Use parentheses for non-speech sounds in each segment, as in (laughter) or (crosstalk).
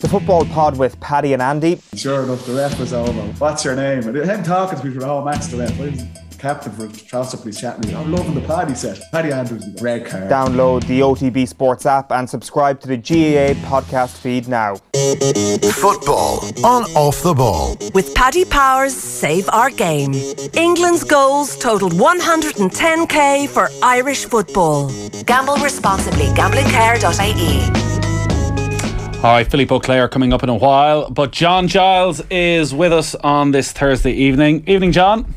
The football pod with Paddy and Andy. Sure enough, the ref was over. What's your name? And him talking to me for the whole match, the ref. I was captain for Charleston Police chatting. I'm loving the Paddy set. Paddy Andrews with the red card. Download the OTB Sports app and subscribe to the GAA podcast feed now. Football on Off the Ball. With Paddy Powers Save Our Game. England's goals totaled 110k for Irish football. Gamble responsibly. Gamblingcare.ie. All right, Philippe Auclair coming up in a while, but John Giles is with us on this Thursday evening. Evening, John.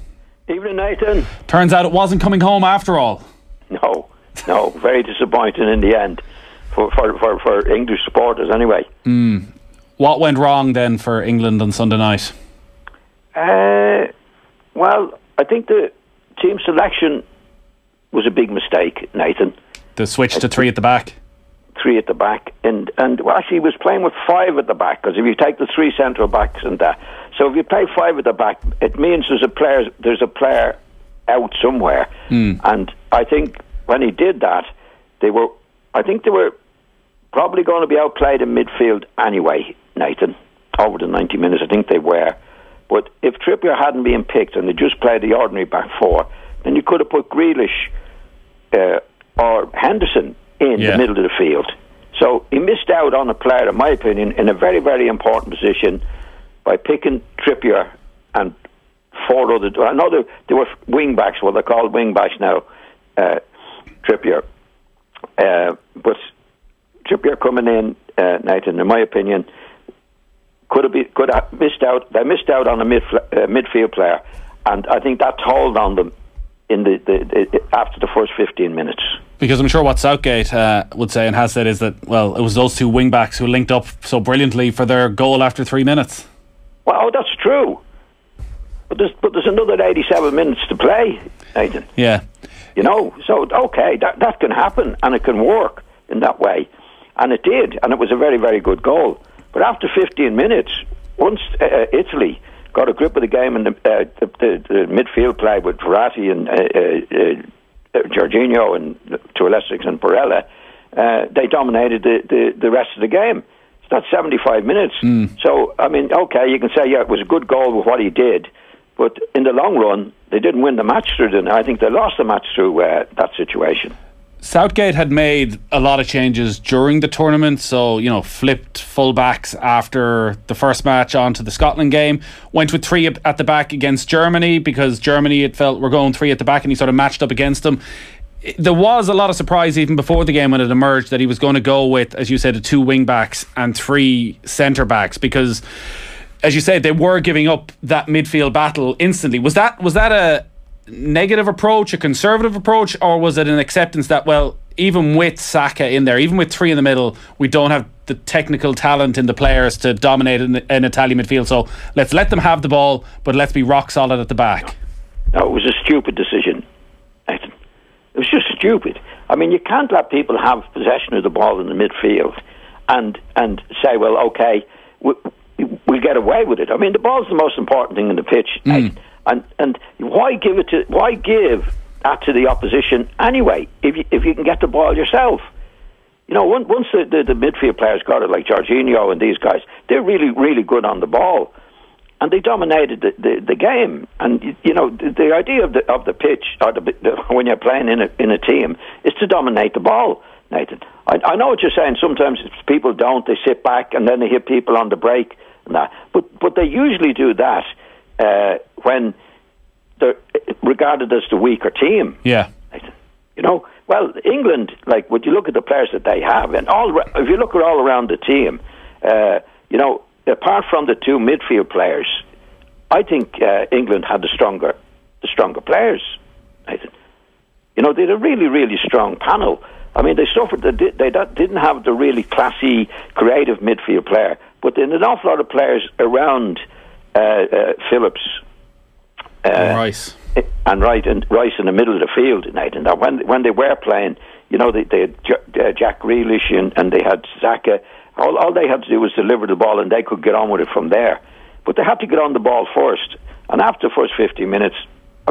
Evening, Nathan. Turns out it wasn't coming home after all. No, no, very disappointing in the end for for, for, for English supporters, anyway. Mm. What went wrong then for England on Sunday night? Uh, well, I think the team selection was a big mistake, Nathan. The switch to three at the back three at the back, and and well, actually he was playing with five at the back because if you take the three central backs and that, so if you play five at the back, it means there's a player there's a player out somewhere, mm. and I think when he did that, they were, I think they were probably going to be outplayed in midfield anyway, Nathan, over the ninety minutes. I think they were, but if Trippier hadn't been picked and they just played the ordinary back four, then you could have put Grealish. Uh, or Henderson in yeah. the middle of the field. So he missed out on a player, in my opinion, in a very, very important position by picking Trippier and four other. I know they, they were wing backs, what they're called wing backs now, uh, Trippier. Uh, but Trippier coming in, uh, Nathan, in my opinion, could have, be, could have missed out. They missed out on a mid, uh, midfield player, and I think that told on them in the, the, the after the first fifteen minutes. Because I'm sure what Southgate uh, would say and has said is that, well, it was those two wing backs who linked up so brilliantly for their goal after three minutes. Well, that's true. But there's, but there's another 87 minutes to play, Nathan. Yeah. You know, so, okay, that, that can happen and it can work in that way. And it did, and it was a very, very good goal. But after 15 minutes, once uh, uh Italy got a grip of the game and the, uh, the, the, the midfield play with Verratti and uh uh, Jorginho and to a lesser extent Barella, uh, they dominated the, the, the rest of the game. It's not 75 minutes. Mm. So, I mean, okay, you can say, yeah, it was a good goal with what he did, but in the long run, they didn't win the match through it. I think they lost the match through uh, that situation. Southgate had made a lot of changes during the tournament, so you know flipped fullbacks after the first match onto the Scotland game. Went with three at the back against Germany because Germany it felt were going three at the back, and he sort of matched up against them. There was a lot of surprise even before the game when it emerged that he was going to go with, as you said, the two wing backs and three centre backs because, as you said, they were giving up that midfield battle instantly. Was that was that a negative approach, a conservative approach, or was it an acceptance that, well, even with Saka in there, even with three in the middle, we don't have the technical talent in the players to dominate an, an Italian midfield. So let's let them have the ball, but let's be rock solid at the back. No, it was a stupid decision. It was just stupid. I mean, you can't let people have possession of the ball in the midfield and and say, well, okay, we, we'll get away with it. I mean, the ball's the most important thing in the pitch. Mm. And and why give it to why give that to the opposition anyway if you, if you can get the ball yourself? You know, once the, the, the midfield players got it, like Jorginho and these guys, they're really really good on the ball, and they dominated the, the, the game. And you know, the, the idea of the of the pitch or the, the, when you're playing in a in a team is to dominate the ball. Nathan, I, I know what you're saying. Sometimes people don't; they sit back and then they hit people on the break and that. But but they usually do that uh, when they're regarded as the weaker team. Yeah. You know, well, England, like, would you look at the players that they have, and all if you look at all around the team, uh, you know, apart from the two midfield players, I think uh, England had the stronger, the stronger players. You know, they had a really, really strong panel. I mean, they suffered. They, they didn't have the really classy, creative midfield player, but there an awful lot of players around Phillips, uh, Rice, and right and Rice in the middle of the field tonight. And that when when they were playing, you know, they, they had uh, Jack Grealish and, and they had Saka. All, all they had to do was deliver the ball, and they could get on with it from there. But they had to get on the ball first. And after the first 15 minutes,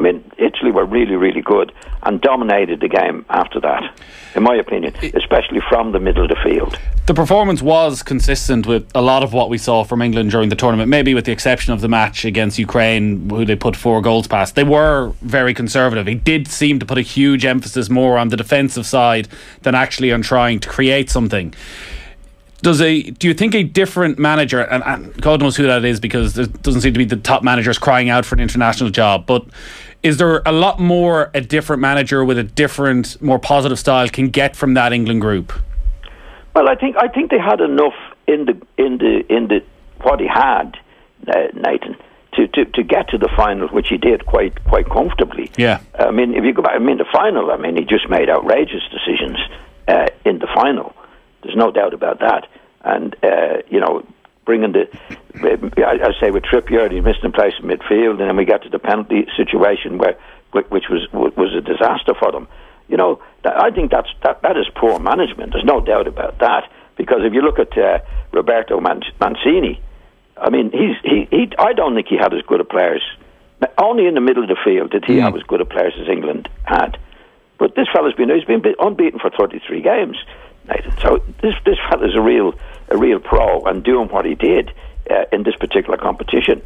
I mean, Italy were really, really good and dominated the game after that, in my opinion, especially from the middle of the field. The performance was consistent with a lot of what we saw from England during the tournament, maybe with the exception of the match against Ukraine, who they put four goals past. They were very conservative. He did seem to put a huge emphasis more on the defensive side than actually on trying to create something does a do you think a different manager and, and, God knows who that is because there doesn't seem to be the top managers crying out for an international job, but is there a lot more a different manager with a different, more positive style can get from that England group? Well, I think I think they had enough in the in the in the what he had, uh, Nathan. To, to, to get to the final, which he did quite quite comfortably. Yeah. I mean, if you go back, I mean, the final. I mean, he just made outrageous decisions uh, in the final. There's no doubt about that. And uh, you know, bringing the, I, I say with Trippier, he missed in place in midfield, and then we got to the penalty situation where, which was was a disaster for them. You know, I think that's that that is poor management. There's no doubt about that. Because if you look at uh, Roberto Man- Mancini, I mean, he's he, he I don't think he had as good a players. Only in the middle of the field did he mm. have as good a players as England had. But this fella's been he's been unbeaten for 33 games. Nathan. So this this fella's a real a real pro and doing what he did uh, in this particular competition.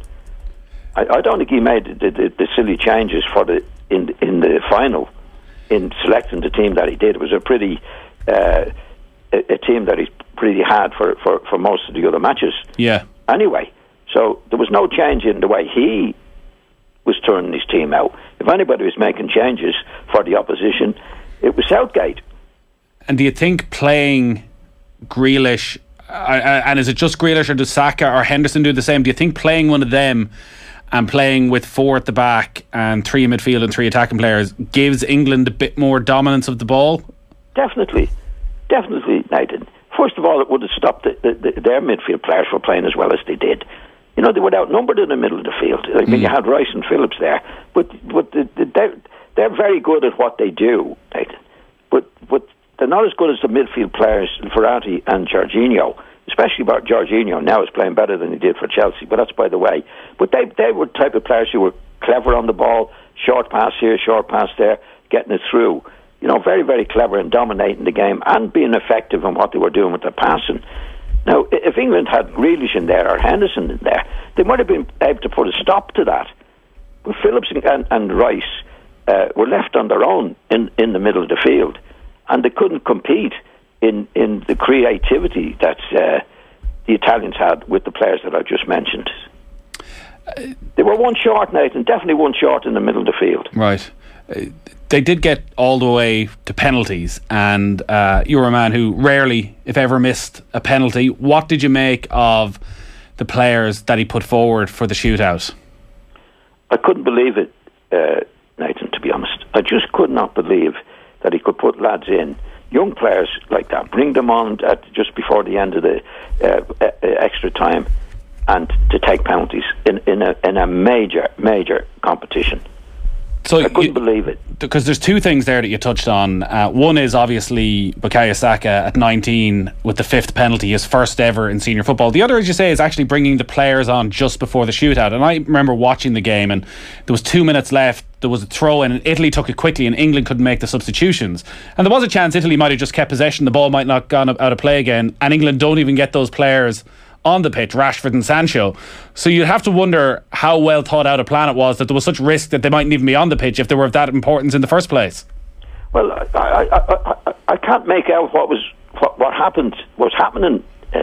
I, I, don't think he made the, the, the, silly changes for the in in the final in selecting the team that he did. It was a pretty uh, a, a, team that he pretty had for, for, for most of the other matches. Yeah. Anyway, so there was no change in the way he was turning his team out. If anybody was making changes for the opposition, it was Southgate. And do you think playing Grealish, and is it just Grealish or does Saka or Henderson do the same? Do you think playing one of them and playing with four at the back and three midfield and three attacking players gives England a bit more dominance of the ball? Definitely. Definitely, Nathan. First of all, it would have stopped the, the, the, their midfield players from playing as well as they did. You know, they were outnumbered in the middle of the field. I mean, mm. you had Rice and Phillips there, but but the, the, they're, they're very good at what they do, Nathan. They're not as good as the midfield players, Verratti and Jorginho. Especially about Jorginho now is playing better than he did for Chelsea, but that's by the way. But they they were type of players who were clever on the ball, short pass here, short pass there, getting it through. You know, very very clever in dominating the game and being effective in what they were doing with their passing. Now, if England had Grealish in there or Henderson in there, they might have been able to put a stop to that. But Phillips and, and Rice uh, were left on their own in, in the middle of the field and they couldn't compete in in the creativity that uh, the Italians had with the players that I just mentioned. They were one short, Nathan. Definitely one short in the middle of the field. Right. Uh, they did get all the way to penalties, and uh, you were a man who rarely, if ever, missed a penalty. What did you make of the players that he put forward for the shootout? I couldn't believe it, uh, Nathan. To be honest, I just could not believe that he could put lads in, young players like that, bring them on at just before the end of the uh, uh, extra time, and to take penalties in in a in a major major competition. So I couldn't you, believe it because there's two things there that you touched on. Uh, one is obviously Bukayo Saka at 19 with the fifth penalty, his first ever in senior football. The other, as you say, is actually bringing the players on just before the shootout. And I remember watching the game, and there was two minutes left. There was a throw in, and Italy took it quickly, and England couldn't make the substitutions. And there was a chance Italy might have just kept possession. The ball might not gone out of play again, and England don't even get those players on the pitch, Rashford and Sancho. So you'd have to wonder how well thought out a plan it was that there was such risk that they mightn't even be on the pitch if they were of that importance in the first place. Well, I, I, I, I can't make out what was what, what happened, what's happening. Uh,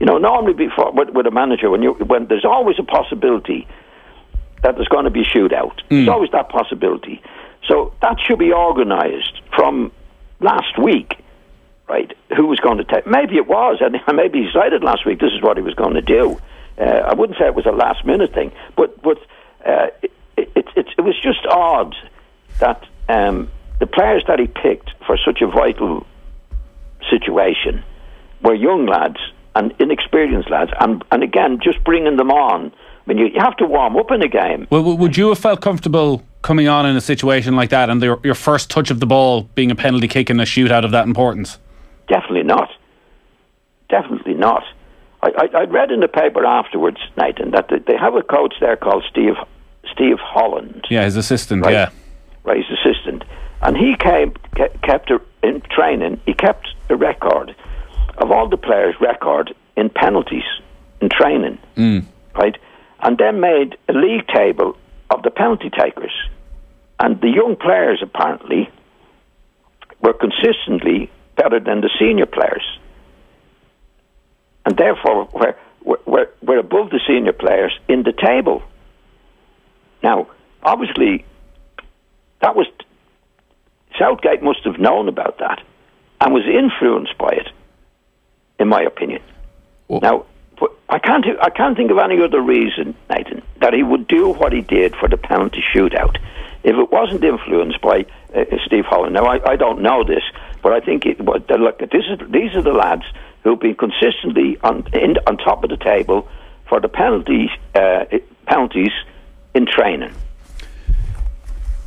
you know, normally before with, with a manager, when you when there's always a possibility that there's going to be a shootout. Mm. There's always that possibility. So that should be organised from last week right? Who was going to take? Maybe it was, and (laughs) maybe he decided last week this is what he was going to do. Uh, I wouldn't say it was a last minute thing, but but uh, it, it, it, it, was just odd that um, the players that he picked for such a vital situation were young lads and inexperienced lads, and and again just bringing them on. I mean, you, you have to warm up in a game. Well, would you have felt comfortable coming on in a situation like that and the, your first touch of the ball being a penalty kick in a shootout of that importance? Definitely not. Definitely not. I, I, I read in the paper afterwards, Nathan, that they have a coach there called Steve Steve Holland. Yeah, his assistant. Right. Yeah. right, his assistant, and he came kept a, in training. He kept a record of all the players' record in penalties in training, mm. right, and then made a league table of the penalty takers, and the young players apparently were consistently better than the senior players, and therefore we're, we're, were, were above the senior players in the table. Now, obviously, that was Southgate must have known about that and was influenced by it, in my opinion. Well- now, I can't I can't think of any other reason, Nathan, that he would do what he did for the penalty shootout if it wasn't influenced by uh, Steve Holland. Now, I, I don't know this, but I think it. But uh, look, this is these are the lads who've been consistently on in, on top of the table for the penalties uh, penalties in training.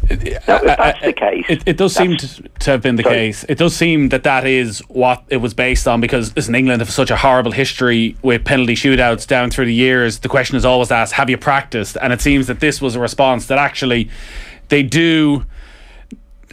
Now, if that's the case, It, it does seem to, to have been the Sorry. case. It does seem that that is what it was based on because listen, England have such a horrible history with penalty shootouts down through the years. The question is always asked, have you practiced? And it seems that this was a response that actually they do.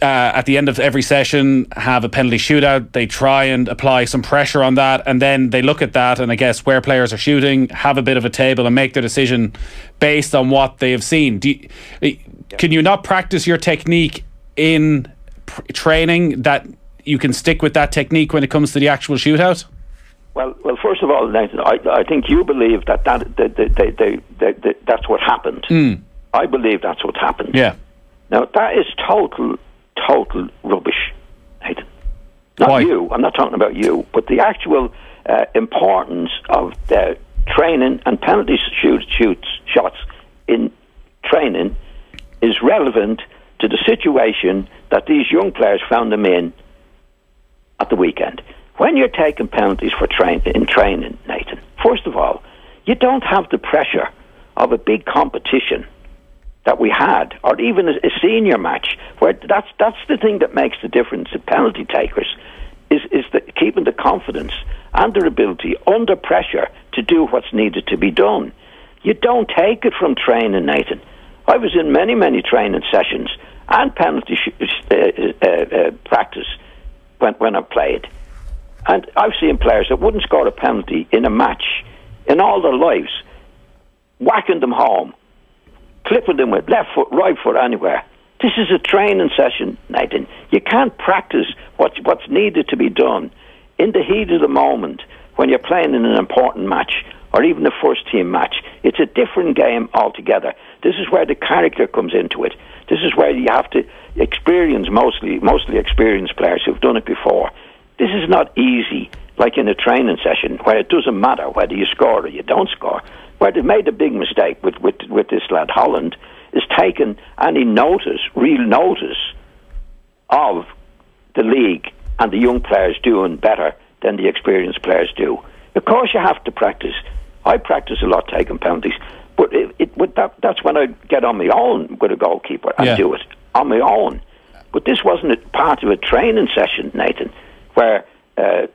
Uh, at the end of every session, have a penalty shootout. They try and apply some pressure on that, and then they look at that and I guess where players are shooting, have a bit of a table, and make their decision based on what they have seen. Do you, can you not practice your technique in pr- training that you can stick with that technique when it comes to the actual shootout? Well, well. First of all, Nathan, I, I think you believe that that, that, that, that, that, that, that that's what happened. I believe that's what happened. Yeah. Now that is total, total rubbish, Nathan. Not Why? you. I'm not talking about you, but the actual uh, importance of the training and penalty shoot, shoots shots in training is relevant to the situation that these young players found them in at the weekend. When you're taking penalties for train in training, Nathan, first of all, you don't have the pressure of a big competition that we had, or even a, senior match, where that's that's the thing that makes the difference. The penalty takers is is the, keeping the confidence and their ability under pressure to do what's needed to be done. You don't take it from training, Nathan. I was in many many training sessions and penalty sh- uh, uh, uh, practice when when I played, and I've seen players that wouldn't score a penalty in a match in all their lives, whacking them home clipping them with left foot, right foot, anywhere. This is a training session, Nathan. You can't practice what's, what's needed to be done in the heat of the moment when you're playing in an important match or even a first team match. It's a different game altogether. This is where the character comes into it. This is where you have to experience mostly mostly experienced players who've done it before. This is not easy like in a training session where it doesn't matter whether you score or you don't score. Where they've made a big mistake with, with, with this lad Holland is taken any notice, real notice of the league and the young players doing better than the experienced players do. Of course, you have to practice. I practice a lot taking penalties, but it, it, that, that's when I get on my own with a goalkeeper and Yeah. do it on my own. But this wasn't a part of a training session, Nathan, where uh,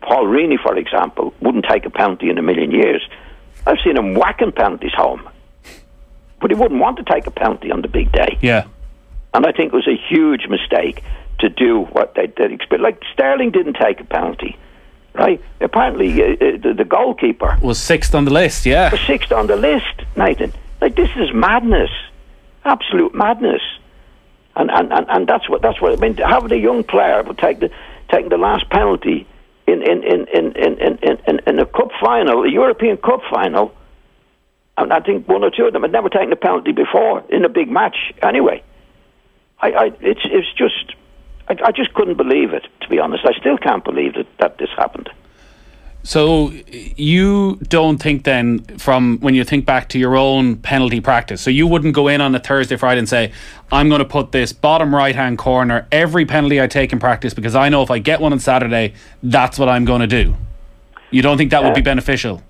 Paul Reaney, for example, wouldn't take a penalty in a million years. I've seen him whacking penalties home, but he wouldn't want to take a penalty on the big day. Yeah. And I think it was a huge mistake to do what they did. Like Sterling didn't take a penalty, right? Apparently, uh, uh, the, the goalkeeper Was sixth on the list, yeah. was sixth on the list, Nathan. Like this is madness, absolute madness. And and, and, and that's what that's what I mean. Have the young player would take the taking the last penalty in in in in in in, in, a cup final, a European Cup final. I think one or two of them had never taken a penalty before in a big match. Anyway, I, I it's it's just I, I just couldn't believe it. To be honest, I still can't believe that that this happened. So you don't think then, from when you think back to your own penalty practice, so you wouldn't go in on a Thursday, Friday, and say, "I'm going to put this bottom right hand corner every penalty I take in practice because I know if I get one on Saturday, that's what I'm going to do." You don't think that would be uh, beneficial?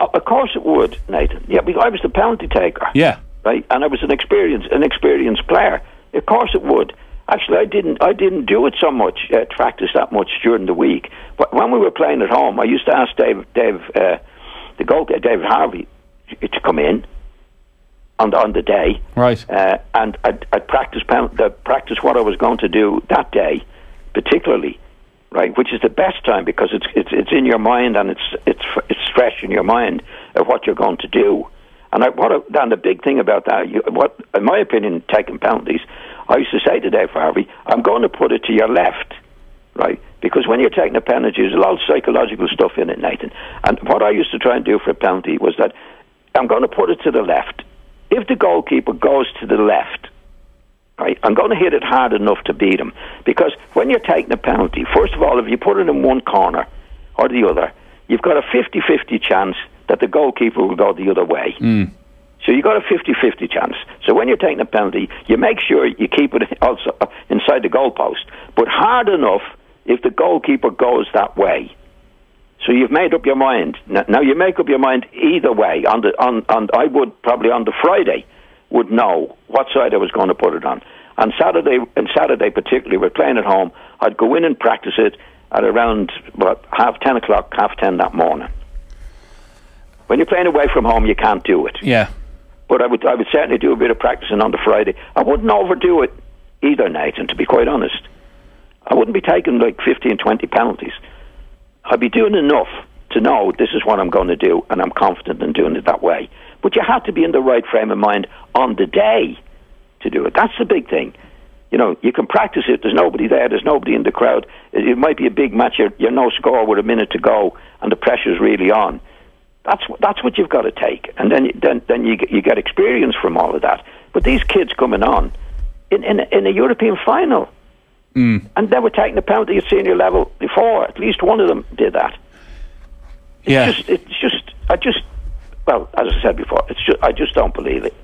Of of course it would, Nathan. Yeah, because I was the penalty taker. Yeah. right? And I was an experienced an experienced player. Of course, it would. Actually, I didn't. I didn't do it so much, uh, practice that much during the week. But when we were playing at home, I used to ask Dave, Dave, uh, the goalkeeper, David Harvey, to come in, on the, on the day, Right. uh, and I'd, I'd practice the, practice what I was going to do that day, particularly, right, which is the best time because it's it's it's in your mind and it's it's it's fresh in your mind of what you're going to do. And I, what I, and the big thing about that, you, what in my opinion, taking penalties, I used to say to Dave Harvey, I'm going to put it to your left, right? Because when you're taking a penalty, there's a lot of psychological stuff in it, Nathan. And what I used to try and do for a penalty was that I'm going to put it to the left. If the goalkeeper goes to the left, right, I'm going to hit it hard enough to beat him. Because when you're taking a penalty, first of all, if you put it in one corner or the other, you've got a 50 50 chance that the goalkeeper will go the other way. Hmm. So you've got a 50-50 chance. So when you're taking a penalty, you make sure you keep it also inside the goalpost, but hard enough if the goalkeeper goes that way. So you've made up your mind. Now you make up your mind either way. On the on, on I would probably on the Friday would know what side I was going to put it on. On Saturday and Saturday particularly, we're playing at home. I'd go in and practice it at around what half ten o'clock, half ten that morning. When you're playing away from home, you can't do it Yeah. But I would I would certainly do a bit of practicing on the Friday. I wouldn't overdo it either, Nathan. To be quite honest, I wouldn't be taking like 15, 20 penalties. I'd be doing enough to know this is what I'm going to do, and I'm confident in doing it that way. But you have to be in the right frame of mind on the day to do it. That's the big thing. You know, you can practice it. There's nobody there. There's nobody in the crowd. It, it might be a big match. You're, you're no score with a minute to go, and the pressure's really on. That's that's what you've got to take, and then you- then then you get, you get experience from all of that. But these kids coming on in in, a- in a European final, mm. and they were taking a penalty at senior level before. At least one of them did that. It's Yeah. just it's just I just well as I said before, it's just I just don't believe it.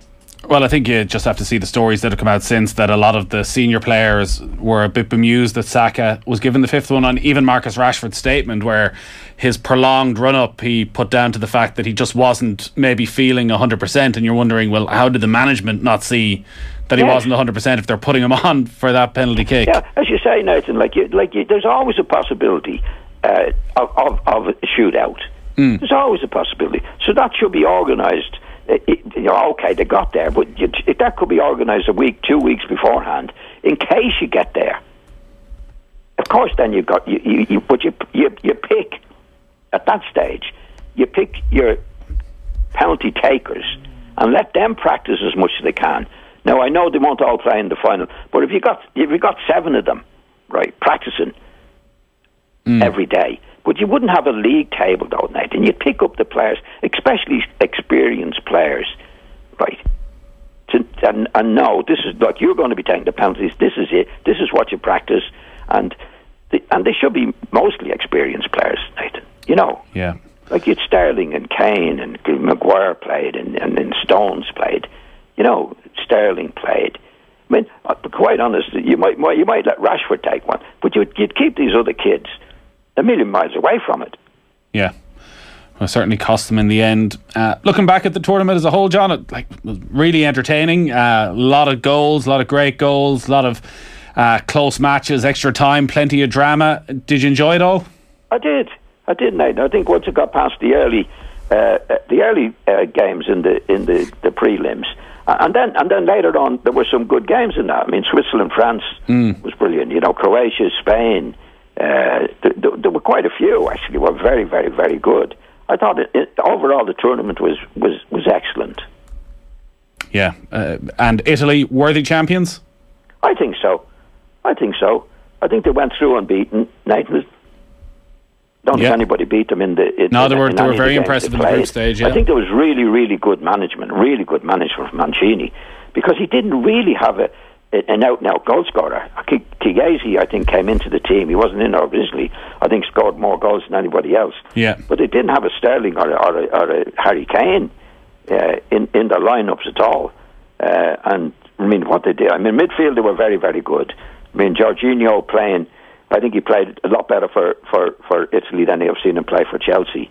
Well, I think you just have to see the stories that have come out since that a lot of the senior players were a bit bemused that Saka was given the fifth one on even Marcus Rashford's statement where his prolonged run up he put down to the fact that he just wasn't maybe feeling 100% and you're wondering well how did the management not see that he Yes. wasn't 100% if they're putting him on for that penalty kick. Yeah, as you say, Nathan, like you, like you, there's always a possibility uh, of, of of a shootout. There's always a possibility. So that should be organised. It- you know, okay, they got there, but you, it, that could be organised a week, two weeks beforehand, in case you get there. Of course, then you got you, you, you but you, you you pick at that stage, you pick your penalty takers and let them practice as much as they can. Now I know they won't all play in the final, but if you got if you got seven of them, right, practicing hmm. every day, but you wouldn't have a league table though, Nathan. You'd pick up the players, especially experienced players, right? To, and, and no, this is like you're going to be taking the penalties. This is it. This is what you practice, and the, and they should be mostly experienced players, Nathan. You know, Yeah. like you'd Sterling and Kane and Maguire played and, and then Stones played. You know, Sterling played. I mean, uh, quite honest, you might, might you might let Rashford take one, but you'd, you'd keep these other kids a million miles away from it. Yeah. Well, certainly cost them in the end. Uh, looking back at the tournament as a whole, John, it like was really entertaining. A uh, lot of goals, a lot of great goals, a lot of uh, close matches, extra time, plenty of drama. Did you enjoy it all? I did. I did, Nate. I think once it got past the early, uh, uh, the early uh, games in the in the, the prelims, and then and then later on there were some good games in that. I mean, Switzerland, France was brilliant. You know, Croatia, Spain. Uh, th- th- there were quite a few actually. Were very, very, very good. I thought it, it, overall the tournament was was was excellent. Yeah. Uh, and Italy, worthy champions? I think so. I think so. I think they went through unbeaten. Nathan, don't think anybody beat them in the. In, No, they were- in they were very the impressive in the group stage, yeah. I think there was really, really good management, really good management from Mancini, because he didn't really have a an out and out goal scorer. Ki- I think, came into the team. He wasn't in originally. I think scored more goals than anybody else. Yeah. But they didn't have a Sterling or a, or a, or a Harry Kane uh, in in their lineups at all. Uh, and I mean, what they did. I mean, midfield they were very very good. I mean, Jorginho playing. I think he played a lot better for, for, for Italy than I've seen him play for Chelsea.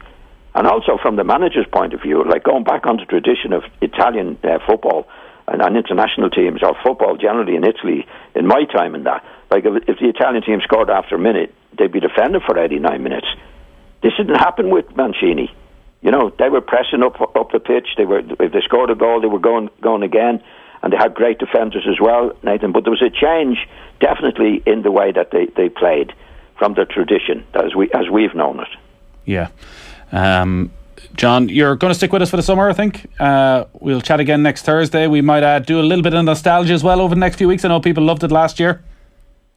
And also from the manager's point of view, like going back on the tradition of Italian uh, football and, and international teams or football generally in Italy, in my time in that, like if, if the Italian team scored after a minute, they'd be defended for 89 minutes. This didn't happen with Mancini. You know, they were pressing up up the pitch. They were if they scored a goal, they were going going again, and they had great defenders as well, Nathan. But there was a change definitely in the way that they, they played from the tradition as we as we've known it. Yeah. Um, John, you're going to stick with us for the summer, I think. Uh, we'll chat again next Thursday. We might uh, do a little bit of nostalgia as well over the next few weeks. I know people loved it last year.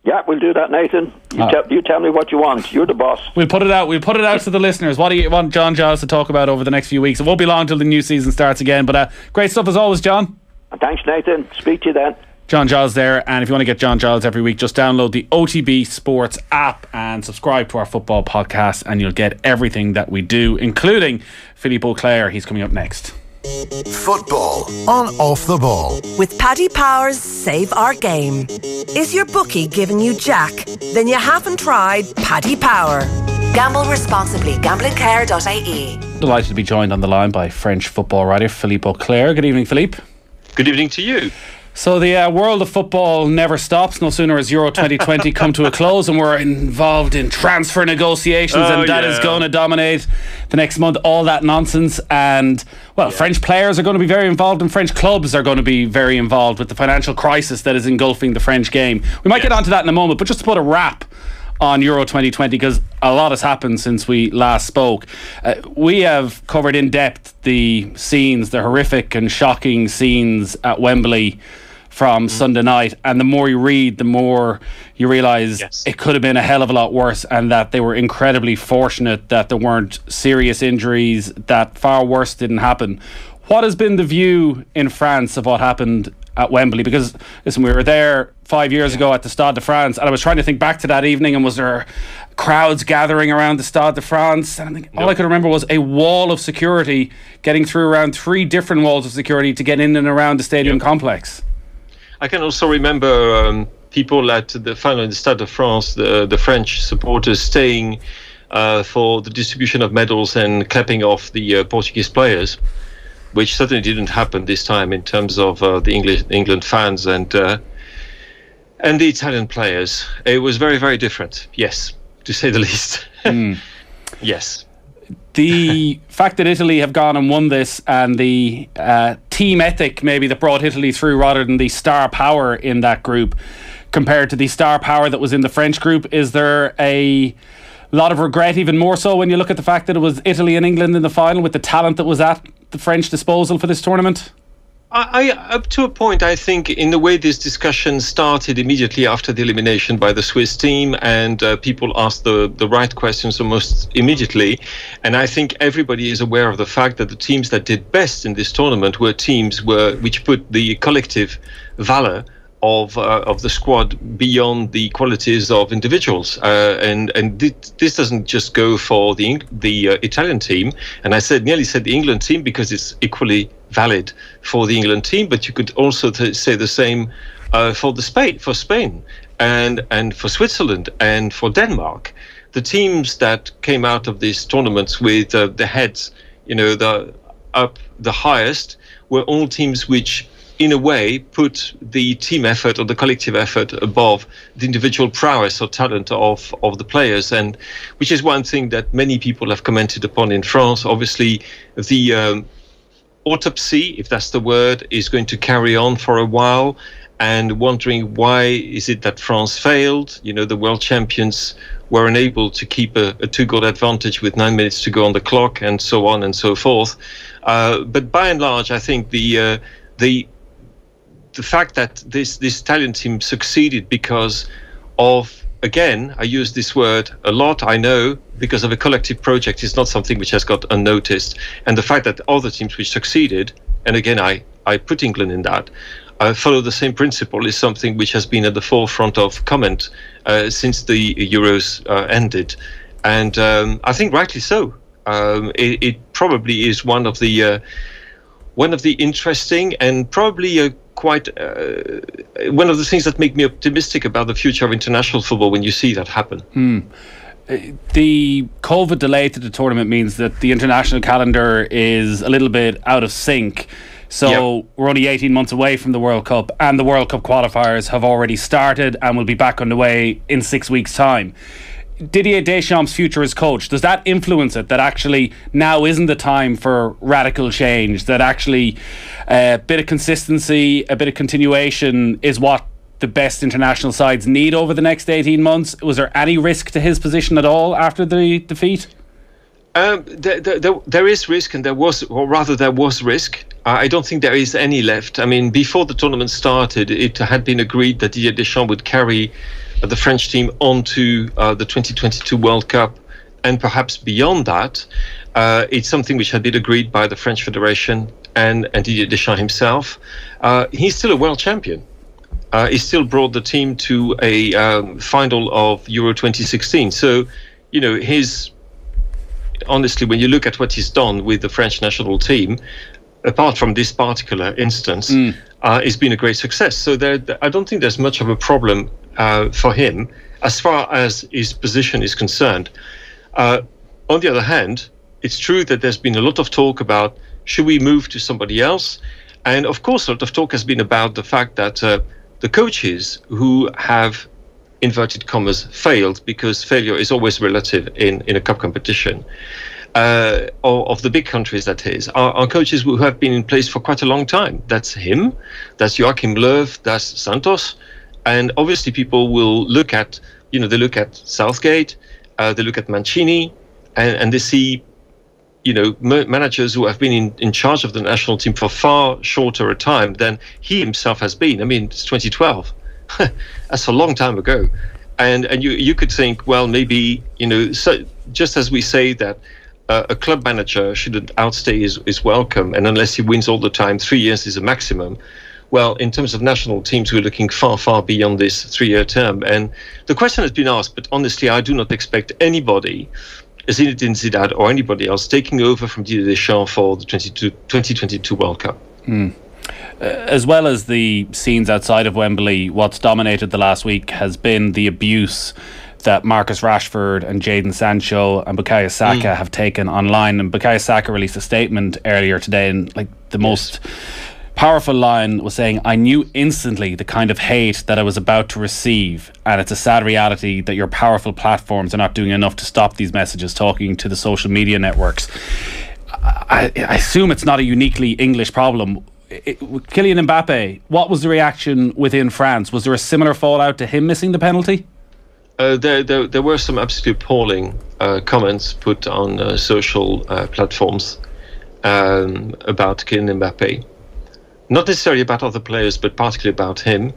Yeah, we'll do that, Nathan. You, Uh, tell you tell me what you want. You're the boss. We'll put it out. We'll put it out to the listeners. What do you want John Giles to talk about over the next few weeks? It won't be long till the new season starts again. But uh, great stuff as always, John. Thanks, Nathan. Speak to you then. John Giles there, and if you want to get John Giles every week, just download the OTB Sports app and subscribe to our football podcast, and you'll get everything that we do, including Philippe Auclair. He's coming up next. Football on Off the Ball. With Paddy Power's Save Our Game. Is your bookie giving you jack? Then you haven't tried Paddy Power. Gamble responsibly. Gamblingcare.ie. Delighted to be joined on the line by French football writer Philippe Auclair. Good evening, Philippe. Good evening to you. So the uh, world of football never stops. No sooner has Euro 2020 come to a close, and we're involved in transfer negotiations, Oh, and that is yeah. going to dominate the next month. All that nonsense, and well, French players are going to be very involved, and French clubs are going to be very involved with the financial crisis that is engulfing the French game. We might get onto that in a moment, but just to put a wrap on Euro 2020 because a lot has happened since we last spoke. Uh, we have covered in depth the scenes, the horrific and shocking scenes at Wembley from mm-hmm. Sunday night. And the more you read, the more you realise Yes. it could have been a hell of a lot worse and that they were incredibly fortunate that there weren't serious injuries, that far worse didn't happen. What has been the view in France of what happened at Wembley? Because, listen, we were there five years ago at the Stade de France, and I was trying to think back to that evening, and was there crowds gathering around the Stade de France? And I think all I could remember was a wall of security getting through around three different walls of security to get in and around the stadium complex. I can also remember um, people at the final in the Stade de France, the, the French supporters staying uh, for the distribution of medals and clapping off the uh, Portuguese players, which certainly didn't happen this time in terms of uh, the English England fans and uh, and the Italian players. It was very very different. Yes, to say the (laughs) least. yes. The fact that Italy have gone and won this and the uh, team ethic maybe that brought Italy through rather than the star power in that group compared to the star power that was in the French group is there a lot of regret even more so when you look at the fact that it was Italy and England in the final with the talent that was at the French disposal for this tournament I, up to a point, I think, in the way this discussion started immediately after the elimination by the Swiss team, and uh, people asked the, the right questions almost immediately. And I think everybody is aware of the fact that the teams that did best in this tournament were teams were, which put the collective valor of uh, of the squad beyond the qualities of individuals, uh, and and thi- this doesn't just go for the the uh, Italian team. And I said nearly said the England team because it's equally valid for the England team, but you could also t- say the same uh, for the Spain for Spain and and for Switzerland and for Denmark. The teams that came out of these tournaments with uh, the heads, you know, the up the highest were all teams which in a way put the team effort or the collective effort above the individual prowess or talent of of the players. And which is one thing that many people have commented upon in France. Obviously the um, autopsy if that's the word is going to carry on for a while. And wondering why is it that France failed? You know the world champions were unable to keep a, a two goal advantage with nine minutes to go on the clock and so on and so forth. Uh, but by and large I think the uh, the the fact that this this Italian team succeeded because of again I use this word a lot I know because of a collective project is not something which has got unnoticed. And the fact that other teams which succeeded and again I I put England in that uh, follow the same principle is something which has been at the forefront of comment uh, since the Euros uh, ended. And um, I think rightly so. Um, it, it probably is one of the uh, one of the interesting and probably a quite uh, uh, one of the things that make me optimistic about the future of international football when you see that happen. Hmm. Uh, the COVID delay to the tournament means that the international calendar is a little bit out of sync. So Yep. we're only 18 months away from the World Cup, and the World Cup qualifiers have already started and will be back underway in six weeks' time. Didier Deschamps' future as coach, does that influence it? That actually now isn't the time for radical change. That actually a uh, bit of consistency, a bit of continuation is what the best international sides need over the next 18 months. Was there any risk to his position at all after the defeat? Um, there, there, there is risk, and there was, or rather, there was risk. I don't think there is any left. I mean, before the tournament started, it had been agreed that Didier Deschamps would carry the French team onto uh, the 2022 World Cup and perhaps beyond that. Uh, it's something which had been agreed by the French Federation and, and Didier Deschamps himself. Uh, he's still a world champion. Uh, he still brought the team to a um, final of Euro 2016. So, you know, his honestly, when you look at what he's done with the French national team, apart from this particular instance, mm. uh, it's been a great success. So there, I don't think there's much of a problem uh, for him as far as his position is concerned. Uh, on the other hand, it's true that there's been a lot of talk about should we move to somebody else, and of course, a lot of talk has been about the fact that uh, the coaches who have inverted commas failed because failure is always relative in, in a cup competition. Uh, of the big countries, that is, are, are, coaches who have been in place for quite a long time. That's him, that's Joachim Löw, that's Santos, and obviously people will look at, you know, they look at Southgate, uh, they look at Mancini, and, and they see, you know, managers who have been in, in charge of the national team for far shorter a time than he himself has been. I mean, it's 2012. (laughs) That's a long time ago. And and you you could think, well, maybe you know, so just as we say that uh, a club manager shouldn't outstay his, his welcome, and unless he wins all the time, three years is a maximum. Well, in terms of national teams, we're looking far, far beyond this three-year term. And the question has been asked, but honestly, I do not expect anybody, Zinedine Zidane or anybody else, taking over from Didier Deschamps for the 2022 World Cup. Mm. Uh, as well as the scenes outside of Wembley, what's dominated the last week has been the abuse that Marcus Rashford and Jadon Sancho and Bukayo Saka mm. have taken online. And Bukayo Saka released a statement earlier today, and like the yes. most powerful line was saying, I knew instantly the kind of hate that I was about to receive. And it's a sad reality that your powerful platforms are not doing enough to stop these messages, talking to the social media networks. I, I assume it's not a uniquely English problem it, Kylian Mbappe, what was the reaction within France? Was there a similar fallout to him missing the penalty? Uh, there, there, there, were some absolutely appalling uh, comments put on uh, social uh, platforms um, about Kylian Mbappe. Not necessarily about other players, but particularly about him.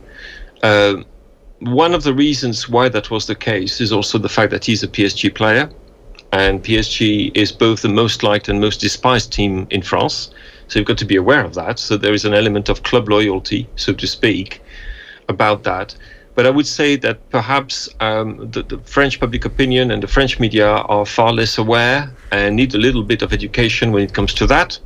Uh, one of the reasons why that was the case is also the fact that he's a PSG player, and PSG is both the most liked and most despised team in France. So you've got to be aware of that. So there is an element of club loyalty, so to speak, about that. But I would say that perhaps um, the, the, French public opinion and the French media are far less aware and need a little bit of education when it comes to that.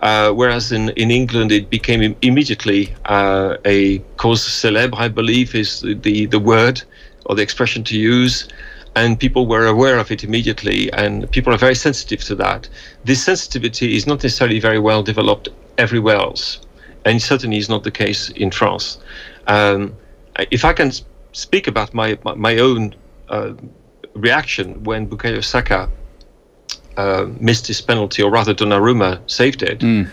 Uh, whereas in, in England, it became Im- immediately uh, a cause célèbre, I believe, is the, the word or the expression to use and people were aware of it immediately, and people are very sensitive to that. This sensitivity is not necessarily very well developed everywhere else, and certainly is not the case in France. Um, if I can speak about my my own uh, reaction when Bukayo Saka uh, missed his penalty, or rather Donnarumma saved it, mm.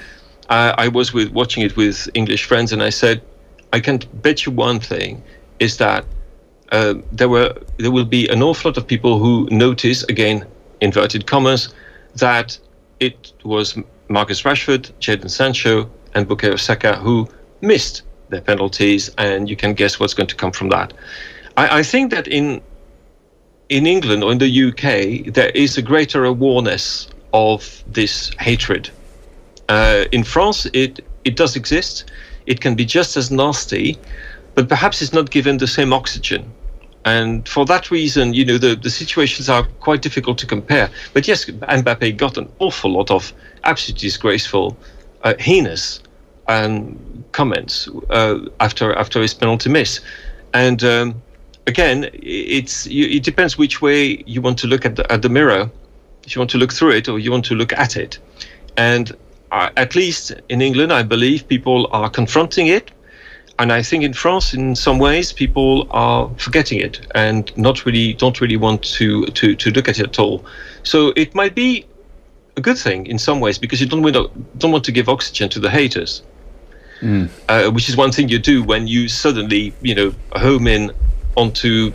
I was with watching it with English friends, and I said, I can bet you one thing is that uh, there were there will be an awful lot of people who notice again inverted commas that it was Marcus Rashford, Jadon Sancho, and Bukayo Saka who missed their penalties, and you can guess what's going to come from that. I, I think that in in England or in the UK there is a greater awareness of this hatred. Uh, in France, it it does exist. It can be just as nasty, but perhaps it's not given the same oxygen. And for that reason, you know, the, the situations are quite difficult to compare. But yes, Mbappe got an awful lot of absolutely disgraceful, uh, heinous um, comments uh, after after his penalty miss. And um, again, it's it depends which way you want to look at the, at the mirror. If you want to look through it or you want to look at it. And uh, at least in England, I believe people are confronting it and I think in France, in some ways, people are forgetting it and not really don't really want to to to look at it at all. So it might be a good thing in some ways because you don't want to, don't want to give oxygen to the haters, mm. uh, which is one thing you do when you suddenly you know home in onto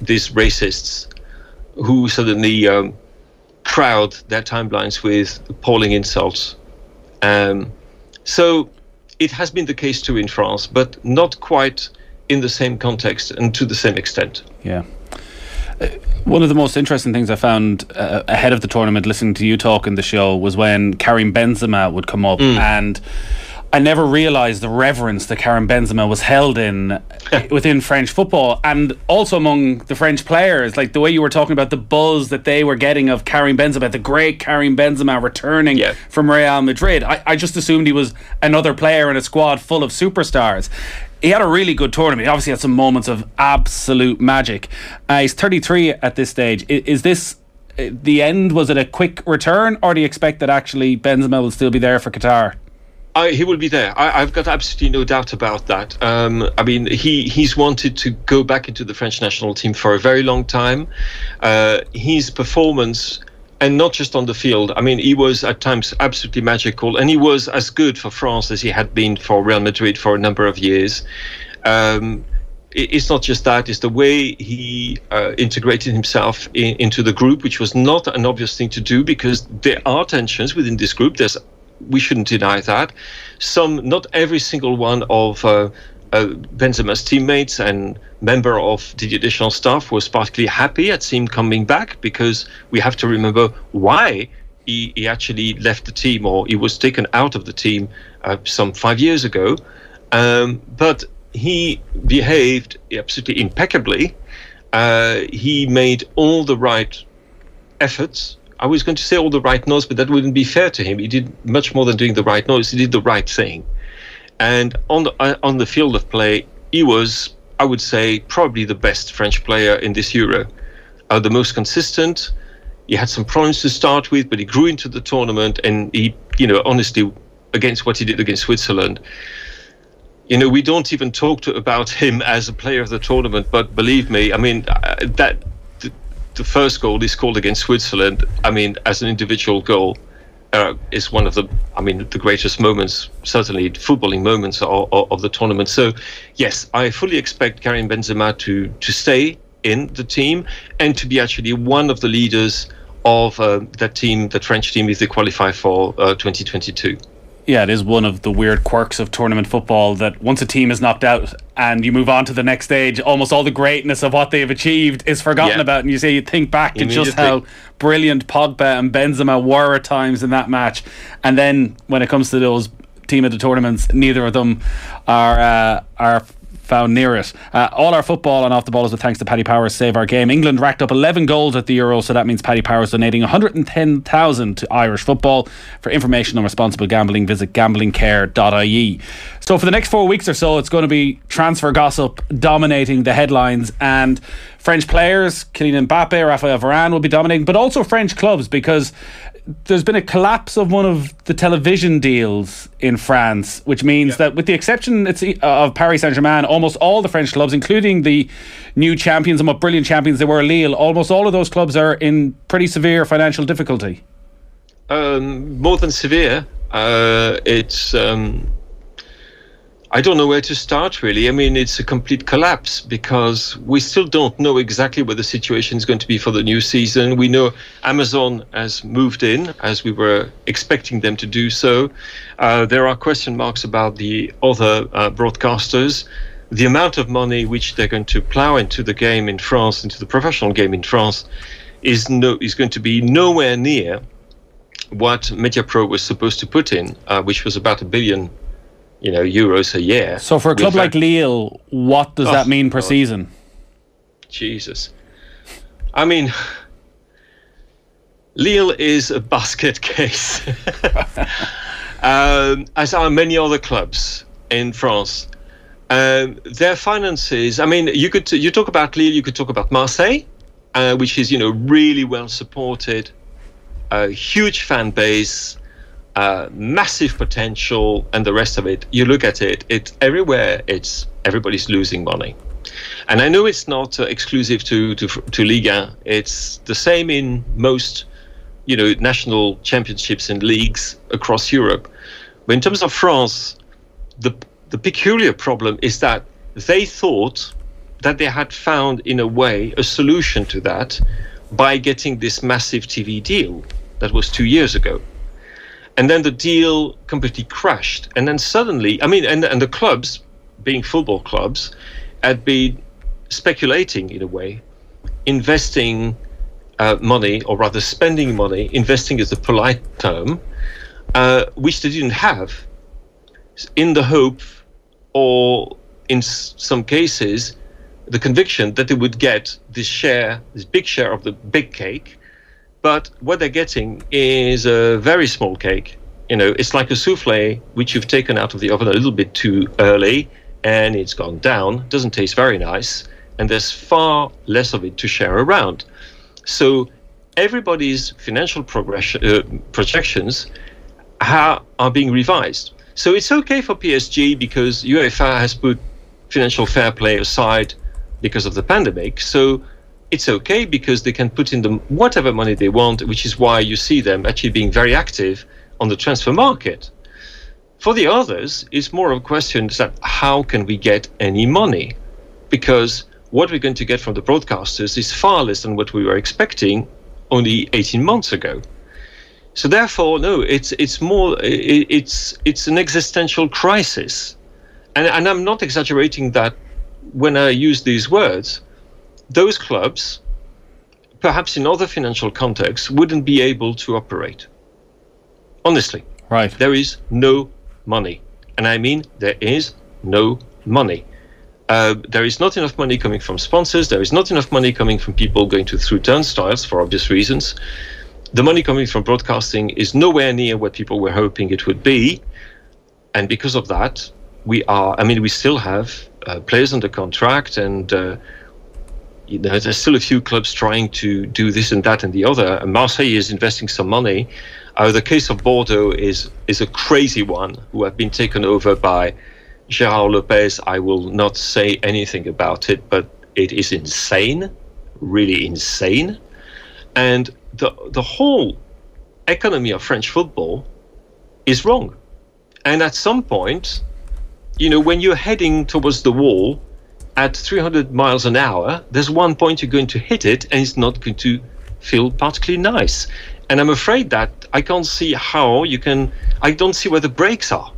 these racists who suddenly um, crowd their timelines with appalling insults. Um, so it has been the case too in France, but not quite in the same context and to the same extent. Yeah. Uh, one of the most interesting things I found uh, ahead of the tournament, listening to you talk in the show, was when Karim Benzema would come up mm. and I never realised the reverence that Karim Benzema was held in (laughs) within French football and also among the French players. Like the way you were talking about the buzz that they were getting of Karim Benzema, the great Karim Benzema returning yeah. from Real Madrid. I, I just assumed he was another player in a squad full of superstars he had a really good tournament. He obviously had some moments of absolute magic. Uh, he's 33 at this stage. Is, is, this uh, the end? Was it a quick return, or do you expect that actually Benzema will still be there for Qatar? I, he will be there. I, have got absolutely no doubt about that. Um, I mean, he he's wanted to go back into the French national team for a very long time. Uh, his performance, and not just on the field. I mean, he was at times absolutely magical, and he was as good for France as he had been for Real Madrid for a number of years. Um, it's not just that; it's the way he uh, integrated himself in, into the group, which was not an obvious thing to do because there are tensions within this group. There's we shouldn't deny that. Some, not every single one of uh, uh, Benzema's teammates and member of the additional staff was particularly happy at him coming back because we have to remember why he, he actually left the team or he was taken out of the team uh, some five years ago. Um, but he behaved absolutely impeccably. Uh, he made all the right efforts I was going to say all the right notes, but that wouldn't be fair to him. He did much more than doing the right notes. He did the right thing, and on the uh, on the field of play, he was, I would say, probably the best French player in this Euro, uh, the most consistent. He had some problems to start with, but he grew into the tournament, and he, you know, honestly, against what he did against Switzerland. You know, we don't even talk to, about him as a player of the tournament, but believe me, I mean, uh, that the first goal he scored against Switzerland, I mean, as an individual goal, uh, is one of the, I mean, the greatest moments, certainly footballing moments of, of, the tournament. So, yes, I fully expect Karim Benzema to to stay in the team and to be actually one of the leaders of uh, that team, the French team, if they qualify for uh, 2022 yeah, it is one of the weird quirks of tournament football that once a team is knocked out and you move on to the next stage, almost all the greatness of what they've achieved is forgotten yeah. about. And you say you think back to just how brilliant Pogba and Benzema were at times in that match, and then when it comes to those team of the tournaments, neither of them are uh, are found near it. Uh, all our football and off the ball is with thanks to Paddy Powers Save Our Game. England racked up 11 goals at the Euro, so that means Paddy Powers donating 110,000 to Irish football. For information on responsible gambling, visit gamblingcare.ie. So for the next four weeks or so, it's going to be transfer gossip dominating the headlines and French players, Kylian Mbappe, Raphael Varane will be dominating, but also French clubs because there's been a collapse of one of the television deals in France, which means yeah. that, with the exception uh, of Paris Saint Germain, almost all the French clubs, including the new champions and what brilliant champions they were, Lille, almost all of those clubs are in pretty severe financial difficulty. Um, more than severe. Uh, it's um, I don't know where to start really. I mean, it's a complete collapse because we still don't know exactly what the situation is going to be for the new season. We know Amazon has moved in as we were expecting them to do so. Uh, there are question marks about the other uh, broadcasters. The amount of money which they're going to plow into the game in France, into the professional game in France, is no is going to be nowhere near what MediaPro was supposed to put in, uh, which was about a billion you know, euros a year. So for a club like Lille, what does oh, that mean per God. season? Jesus. I mean, (laughs) Lille is a basket (laughs) case, (laughs) um, as are many other clubs in France. Um, their finances. I mean, you could you talk about Lille, you could talk about Marseille, uh, which is you know really well supported, a huge fan base, uh, massive potential, and the rest of it. You look at it; it's everywhere. It's everybody's losing money. And I know it's not uh, exclusive to, to to Liga. It's the same in most, you know, national championships and leagues across Europe. But in terms of France, the the peculiar problem is that they thought that they had found, in a way, a solution to that by getting this massive TV deal that was two years ago. And then the deal completely crashed. And then suddenly, I mean, and, and the clubs, being football clubs, had been speculating in a way, investing uh, money, or rather spending money, investing is a polite term, uh, which they didn't have, in the hope, or in s- some cases, the conviction that they would get this share, this big share of the big cake. But what they're getting is a very small cake. You know, it's like a souffle which you've taken out of the oven a little bit too early and it's gone down. Doesn't taste very nice, and there's far less of it to share around. So everybody's financial progression uh, projections are, are being revised. So it's okay for PSG because UEFA has put financial fair play aside because of the pandemic. So it's okay because they can put in the whatever money they want, which is why you see them actually being very active on the transfer market. For the others, it's more of a question that how can we get any money? Because what we're going to get from the broadcasters is far less than what we were expecting only 18 months ago. So therefore, no, it's it's more it, it's it's an existential crisis, and and I'm not exaggerating that when I use these words. Those clubs, perhaps in other financial contexts, wouldn't be able to operate. Honestly, Right. there is no money. And I mean, there is no money. Uh, there is not enough money coming from sponsors. There is not enough money coming from people going to through turnstiles for obvious reasons. The money coming from broadcasting is nowhere near what people were hoping it would be. And because of that, we are, I mean, we still have uh, players under contract and uh, there's still a few clubs trying to do this and that and the other. And Marseille is investing some money. Uh, the case of Bordeaux is is a crazy one, who have been taken over by Gerard Lopez. I will not say anything about it, but it is insane, really insane. And the the whole economy of French football is wrong. And at some point, you know, when you're heading towards the wall at 300 miles an hour, there's one point you're going to hit it and it's not going to feel particularly nice. And I'm afraid that I can't see how you can, I don't see where the brakes are.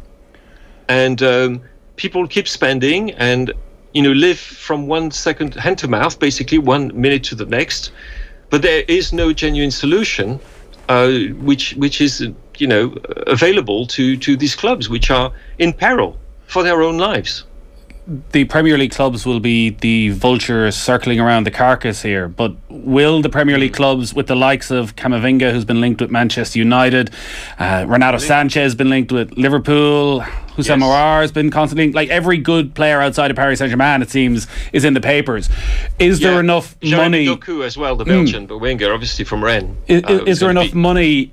And um, people keep spending and, you know, live from one second hand to mouth, basically one minute to the next. But there is no genuine solution, uh, which which is, you know, available to to these clubs, which are in peril for their own lives the Premier League clubs will be the vultures circling around the carcass here, but will the Premier League clubs, with the likes of Camavinga, who's been linked with Manchester United, uh, Renato Sanches been linked with Liverpool, Houssem Yes. Aouar has been constantly like every good player outside of Paris Saint Germain, it seems, is in the papers. Is there enough Jeremy money? Doku as well, the Belgian, but Wenger, obviously from Rennes. Is, uh, is there enough be- money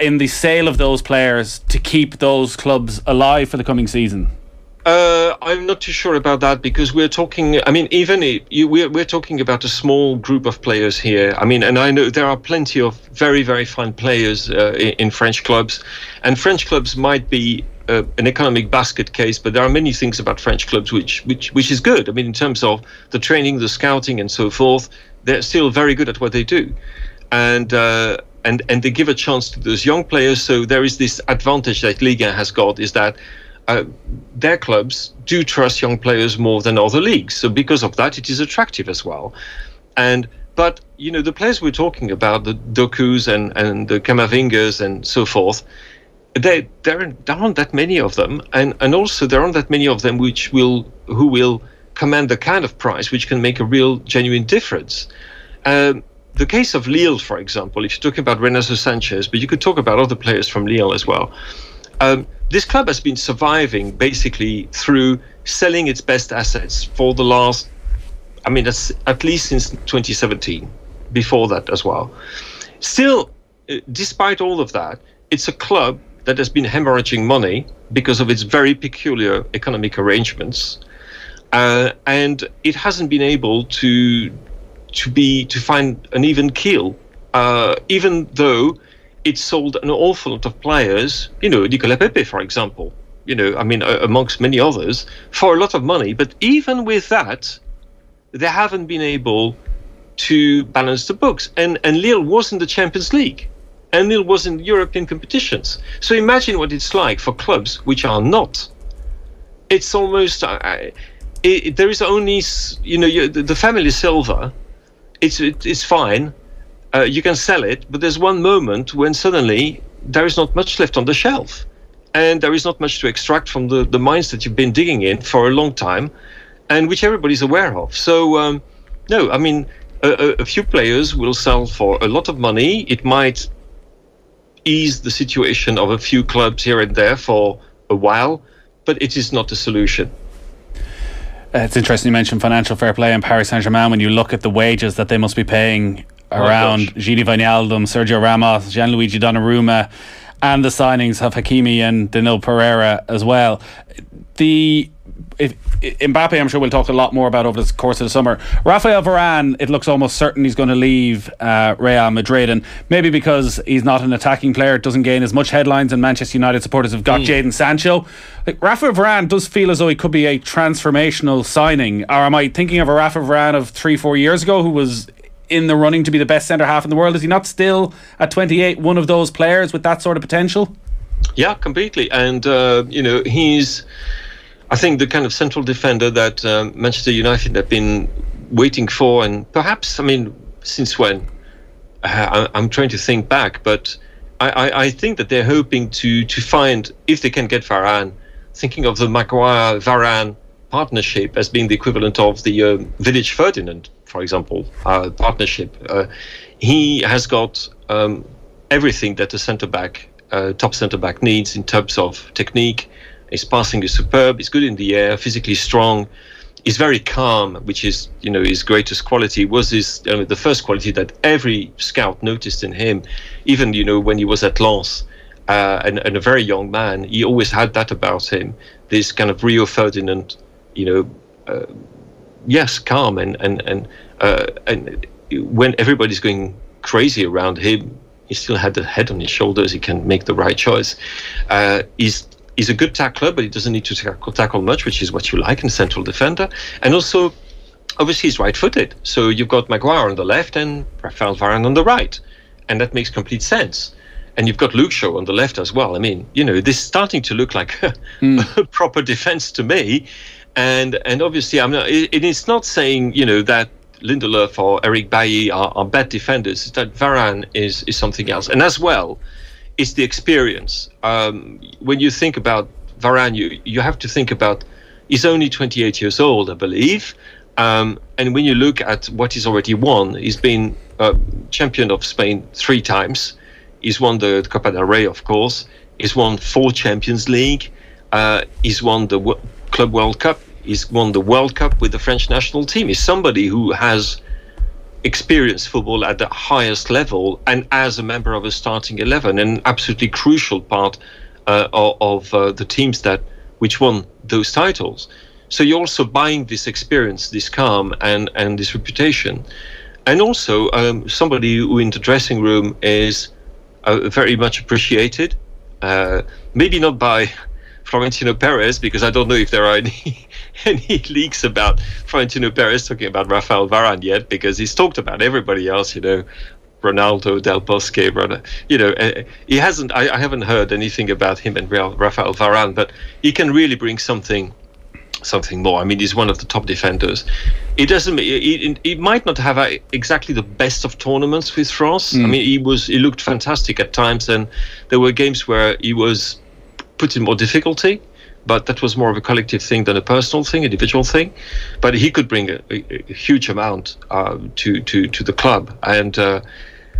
in the sale of those players to keep those clubs alive for the coming season? Uh, I'm not too sure about that because we're talking. I mean, even i you, we're we're talking about a small group of players here. I mean, and I know there are plenty of very very fine players uh, in, in French clubs, and French clubs might be uh, an economic basket case, but there are many things about French clubs which which which is good. I mean, in terms of the training, the scouting, and so forth, they're still very good at what they do, and. Uh, and, and they give a chance to those young players. So there is this advantage that Liga has got is that uh, their clubs do trust young players more than other leagues. So because of that, it is attractive as well. And but you know the players we're talking about, the Dokus and and the Camavingas and so forth, there there aren't that many of them, and and also there aren't that many of them which will who will command the kind of price which can make a real genuine difference. Um, the case of Lille, for example, if you're talking about Renato Sanches, but you could talk about other players from Lille as well. Um, this club has been surviving basically through selling its best assets for the last, I mean, at least since 2017, before that as well. Still, uh, despite all of that, it's a club that has been hemorrhaging money because of its very peculiar economic arrangements, uh, and it hasn't been able to to be to find an even keel, uh, even though it sold an awful lot of players. You know, Nicolas Pepe, for example. You know, I mean, uh, amongst many others, for a lot of money. But even with that, they haven't been able to balance the books. And and Lille was in the Champions League, and Lille was in European competitions. So imagine what it's like for clubs which are not. It's almost uh, it, there is only you know you, the, the, family silver. It's it, it's fine. Uh, you can sell it, but there's one moment when suddenly there is not much left on the shelf, and there is not much to extract from the the mines that you've been digging in for a long time, and which everybody's aware of. So um, no, I mean a, a few players will sell for a lot of money. It might ease the situation of a few clubs here and there for a while, but it is not a solution. Uh, it's interesting you mentioned financial fair play in Paris Saint Germain when you look at the wages that they must be paying around oh Gini Wijnaldum, Sergio Ramos, Gianluigi Donnarumma, and the signings of Hakimi and Danilo Pereira as well. The if, Mbappe, I'm sure we'll talk a lot more about over the course of the summer. Rafael Varane, it looks almost certain he's going to leave uh, Real Madrid, and maybe because he's not an attacking player, it doesn't gain as much headlines. And Manchester United supporters have got mm. Jadon Sancho. Like Rafael Varane does feel as though he could be a transformational signing. Or am I thinking of a Rafael Varane of three, four years ago who was in the running to be the best centre half in the world? Is he not still at 28 one of those players with that sort of potential? Yeah, completely. And uh, you know he's I think the kind of central defender that um, Manchester United have been waiting for, and perhaps, I mean, since when? Uh, I, am trying to think back, but I, I, I, think that they're hoping to to find if they can get Varane, thinking of the Maguire Varane partnership as being the equivalent of the uh, Vidic Ferdinand, for example, uh, partnership. Uh, he has got um, everything that a centre back, uh, top centre back needs in terms of technique, his passing is superb. He's good in the air, physically strong. He's very calm, which is you know his greatest quality. Was his uh, the first quality that every scout noticed in him, even you know when he was at Lens. Uh, and, and, a very young man, he always had that about him. This kind of Rio Ferdinand, you know, uh, yes, calm and and and uh, and when everybody's going crazy around him, he still had the head on his shoulders. He can make the right choice. Uh, he's he's a good tackler, but he doesn't need to tackle, tackle much, which is what you like in a central defender. And also, obviously, he's right-footed. So you've got Maguire on the left and Rafael Varane on the right, and that makes complete sense. And you've got Luke Shaw on the left as well. I mean, you know, this is starting to look like (laughs) mm. a proper defense to me. And and obviously, I'm not. It, it is not saying you know that Lindelof or Eric Bailly are, are bad defenders. It's that Varane is is something else. And as well, it's the experience. Um, when you think about Varane, you, you have to think about he's only 28 years old, I believe. Um, and when you look at what he's already won, he's been uh, champion of Spain three times. He's won the Copa del Rey, of course. He's won four Champions League. Uh, he's won the Club World Cup. He's won the World Cup with the French national team. He's somebody who has experienced football at the highest level and as a member of a starting 11 an absolutely crucial part uh, of, uh, the teams that which won those titles so you're also buying this experience this calm and and this reputation and also um, somebody who in the dressing room is uh, very much appreciated uh, maybe not by Florentino Perez because I don't know if there are (laughs) any any leaks about Florentino Perez talking about Rafael Varane yet because he's talked about everybody else, you know, Ronaldo, Del Bosque, you know, uh, he hasn't. I, I, haven't heard anything about him and Rafael Varane, but he can really bring something, something more. I mean, he's one of the top defenders. It doesn't. He, he might not have a, exactly the best of tournaments with France. Mm. I mean, he was. He looked fantastic at times, and there were games where he was put in more difficulty but that was more of a collective thing than a personal thing, individual thing. But he could bring a, a, a huge amount uh, to to to the club, and uh,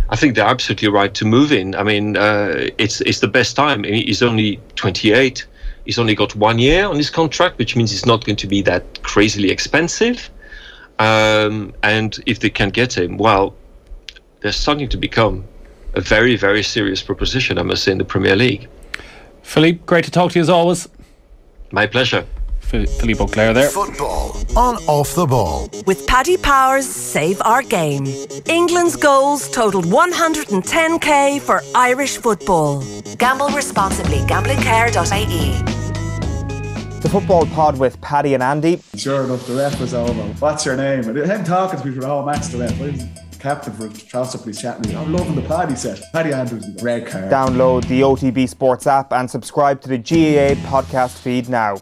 I think they're absolutely right to move in. I mean, uh, it's it's the best time. He's only 28. He's only got one year on his contract, which means it's not going to be that crazily expensive. Um, and if they can get him, well, they're starting to become a very very serious proposition. I must say in the Premier League. Philippe, great to talk to you as always. My pleasure. Philippe Auclair there. Football on Off the Ball. With Paddy Power's Save Our Game. England's goals totaled 110k for Irish football. Gamble responsibly. Gamblingcare.ie. The football pod with Paddy and Andy. Sure enough, the ref was over. What's your name? And him talking to me for the whole match, the ref. Captain for Charleston Police chatting. I'm loving the Paddy set. Paddy Andrews, red card. Download the OTB Sports app and subscribe to the GAA podcast feed now.